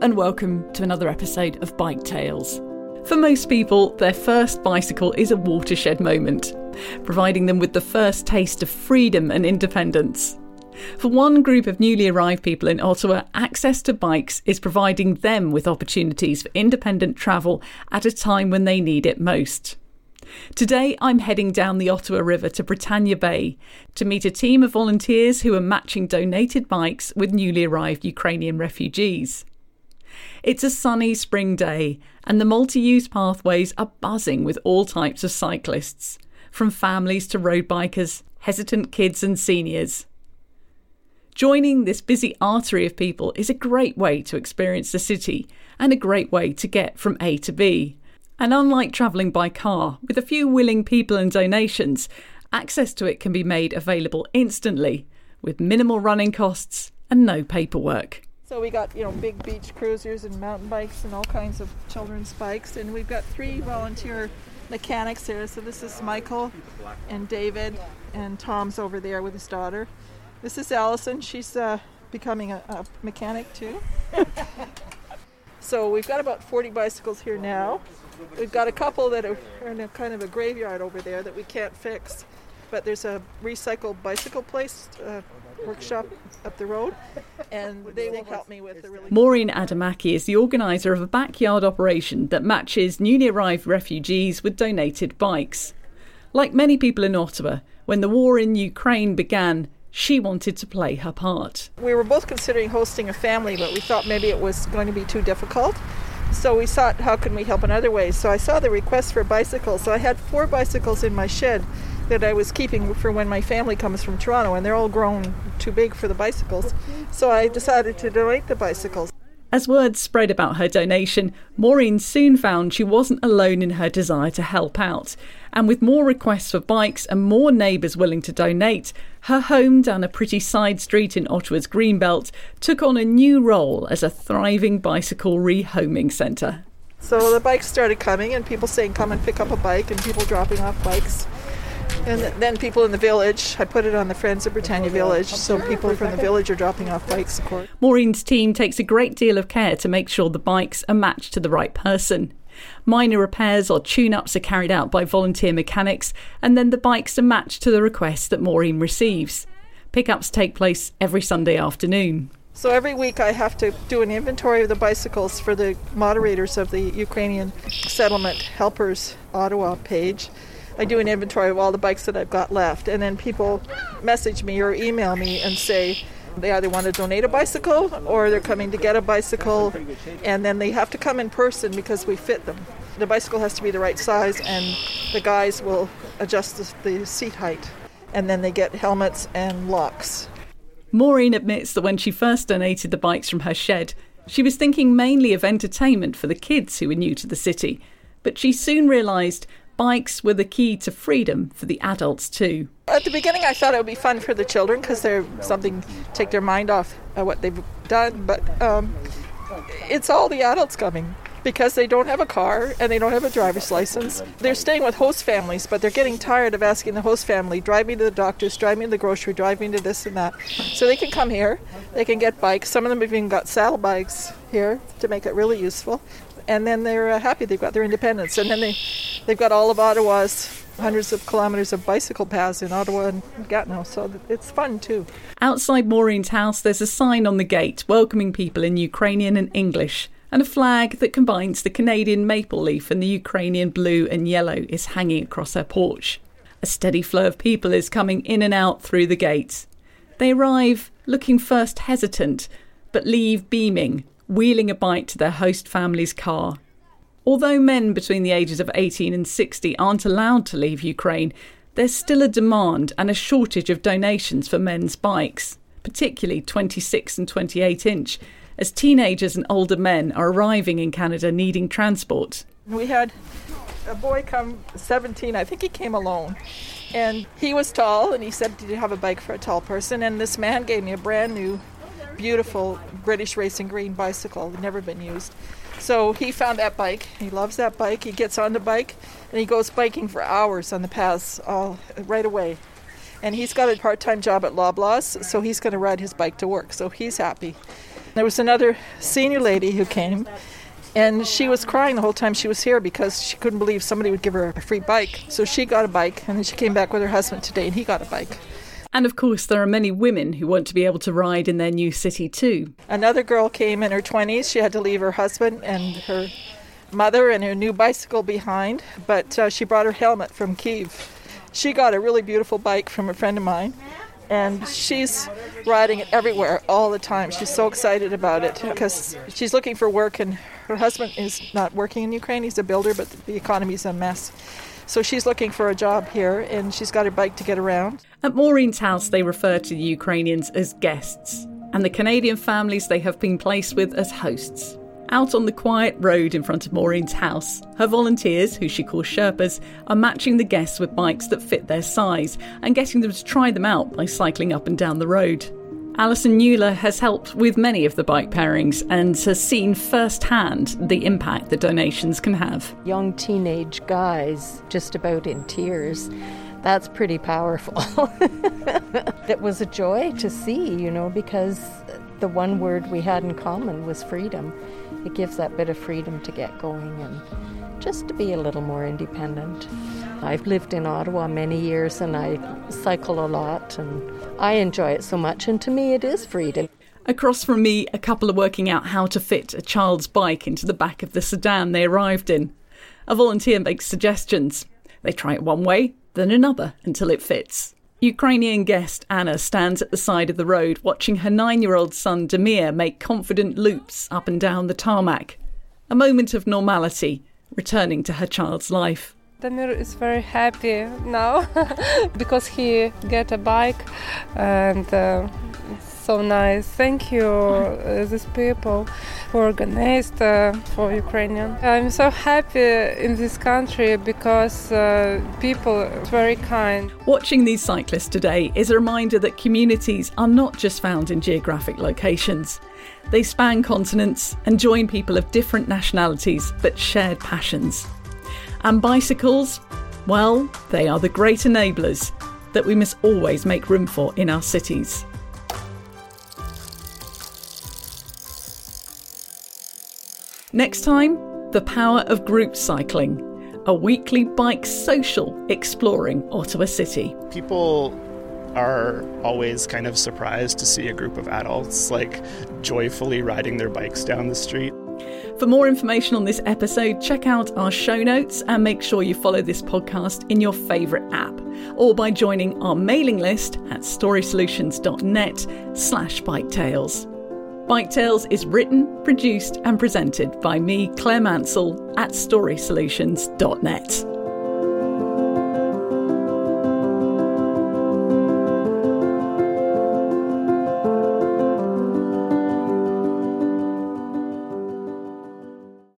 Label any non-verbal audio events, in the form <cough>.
and welcome to another episode of Bike Tales. For most people, their first bicycle is a watershed moment, providing them with the first taste of freedom and independence. For one group of newly arrived people in Ottawa, access to bikes is providing them with opportunities for independent travel at a time when they need it most. Today, I'm heading down the Ottawa River to Britannia Bay to meet a team of volunteers who are matching donated bikes with newly arrived Ukrainian refugees. It's a sunny spring day, and the multi use pathways are buzzing with all types of cyclists, from families to road bikers, hesitant kids, and seniors. Joining this busy artery of people is a great way to experience the city and a great way to get from A to B. And unlike travelling by car, with a few willing people and donations, access to it can be made available instantly with minimal running costs and no paperwork. So we got, you know, big beach cruisers and mountain bikes and all kinds of children's bikes and we've got three volunteer mechanics here. So this is Michael and David and Tom's over there with his daughter. This is Allison. She's uh, becoming a, a mechanic too. <laughs> so we've got about 40 bicycles here now. We've got a couple that are in a kind of a graveyard over there that we can't fix, but there's a recycled bicycle place, uh, workshop up the road, and they will help me with the really. Maureen Adamache is the organiser of a backyard operation that matches newly arrived refugees with donated bikes. Like many people in Ottawa, when the war in Ukraine began, she wanted to play her part. We were both considering hosting a family, but we thought maybe it was going to be too difficult. So we thought, how can we help in other ways? So I saw the request for bicycles. So I had four bicycles in my shed that I was keeping for when my family comes from Toronto, and they're all grown too big for the bicycles. So I decided to donate the bicycles. As word spread about her donation, Maureen soon found she wasn't alone in her desire to help out. And with more requests for bikes and more neighbours willing to donate, her home down a pretty side street in Ottawa's Greenbelt took on a new role as a thriving bicycle rehoming centre. So the bikes started coming, and people saying, Come and pick up a bike, and people dropping off bikes. And then people in the village, I put it on the Friends of Britannia Village, so people from the village are dropping off bikes, of course. Maureen's team takes a great deal of care to make sure the bikes are matched to the right person. Minor repairs or tune ups are carried out by volunteer mechanics, and then the bikes are matched to the request that Maureen receives. Pickups take place every Sunday afternoon. So every week I have to do an inventory of the bicycles for the moderators of the Ukrainian Settlement Helpers Ottawa page. I do an inventory of all the bikes that I've got left, and then people message me or email me and say they either want to donate a bicycle or they're coming to get a bicycle, and then they have to come in person because we fit them. The bicycle has to be the right size, and the guys will adjust the, the seat height, and then they get helmets and locks. Maureen admits that when she first donated the bikes from her shed, she was thinking mainly of entertainment for the kids who were new to the city, but she soon realised bikes were the key to freedom for the adults too. At the beginning, I thought it would be fun for the children because they're something take their mind off uh, what they've done. But um, it's all the adults coming because they don't have a car and they don't have a driver's license. They're staying with host families, but they're getting tired of asking the host family, drive me to the doctor's, drive me to the grocery, drive me to this and that. So they can come here, they can get bikes. Some of them have even got saddle bikes here to make it really useful and then they're uh, happy they've got their independence. And then they, they've got all of Ottawa's hundreds of kilometres of bicycle paths in Ottawa and Gatineau, so it's fun too. Outside Maureen's house, there's a sign on the gate welcoming people in Ukrainian and English. And a flag that combines the Canadian maple leaf and the Ukrainian blue and yellow is hanging across her porch. A steady flow of people is coming in and out through the gates. They arrive looking first hesitant, but leave beaming, wheeling a bike to their host family's car. Although men between the ages of 18 and 60 aren't allowed to leave Ukraine, there's still a demand and a shortage of donations for men's bikes, particularly 26 and 28 inch, as teenagers and older men are arriving in Canada needing transport. We had a boy come 17, I think he came alone. And he was tall, and he said, Did you have a bike for a tall person? And this man gave me a brand new beautiful British Racing Green bicycle, never been used. So he found that bike. He loves that bike. He gets on the bike and he goes biking for hours on the paths all right away. And he's got a part-time job at Loblaws, so he's going to ride his bike to work. So he's happy. There was another senior lady who came, and she was crying the whole time she was here because she couldn't believe somebody would give her a free bike. So she got a bike, and then she came back with her husband today, and he got a bike. And of course, there are many women who want to be able to ride in their new city too. Another girl came in her 20s. She had to leave her husband and her mother and her new bicycle behind, but uh, she brought her helmet from Kiev. She got a really beautiful bike from a friend of mine, and she's riding it everywhere all the time. She's so excited about it because she's looking for work, and her husband is not working in Ukraine. He's a builder, but the economy's a mess. So she's looking for a job here and she's got her bike to get around. At Maureen's house, they refer to the Ukrainians as guests, and the Canadian families they have been placed with as hosts. Out on the quiet road in front of Maureen's house, her volunteers, who she calls Sherpas, are matching the guests with bikes that fit their size and getting them to try them out by cycling up and down the road. Alison Newler has helped with many of the bike pairings and has seen firsthand the impact that donations can have. Young teenage guys just about in tears. That's pretty powerful. <laughs> it was a joy to see, you know, because the one word we had in common was freedom. It gives that bit of freedom to get going and just to be a little more independent. I've lived in Ottawa many years and I cycle a lot and I enjoy it so much, and to me, it is freedom. Across from me, a couple are working out how to fit a child's bike into the back of the sedan they arrived in. A volunteer makes suggestions. They try it one way, then another until it fits. Ukrainian guest Anna stands at the side of the road watching her nine year old son Demir make confident loops up and down the tarmac. A moment of normality, returning to her child's life. Damir is very happy now <laughs> because he get a bike and uh, so nice. Thank you, uh, these people who organized uh, for Ukrainian. I'm so happy in this country because uh, people are very kind. Watching these cyclists today is a reminder that communities are not just found in geographic locations. They span continents and join people of different nationalities but shared passions. And bicycles, well, they are the great enablers that we must always make room for in our cities. Next time, the power of group cycling, a weekly bike social exploring Ottawa City. People are always kind of surprised to see a group of adults like joyfully riding their bikes down the street. For more information on this episode, check out our show notes and make sure you follow this podcast in your favourite app or by joining our mailing list at storysolutions.net slash biketales. Bike Tales is written, produced and presented by me, Clare Mansell, at storysolutions.net.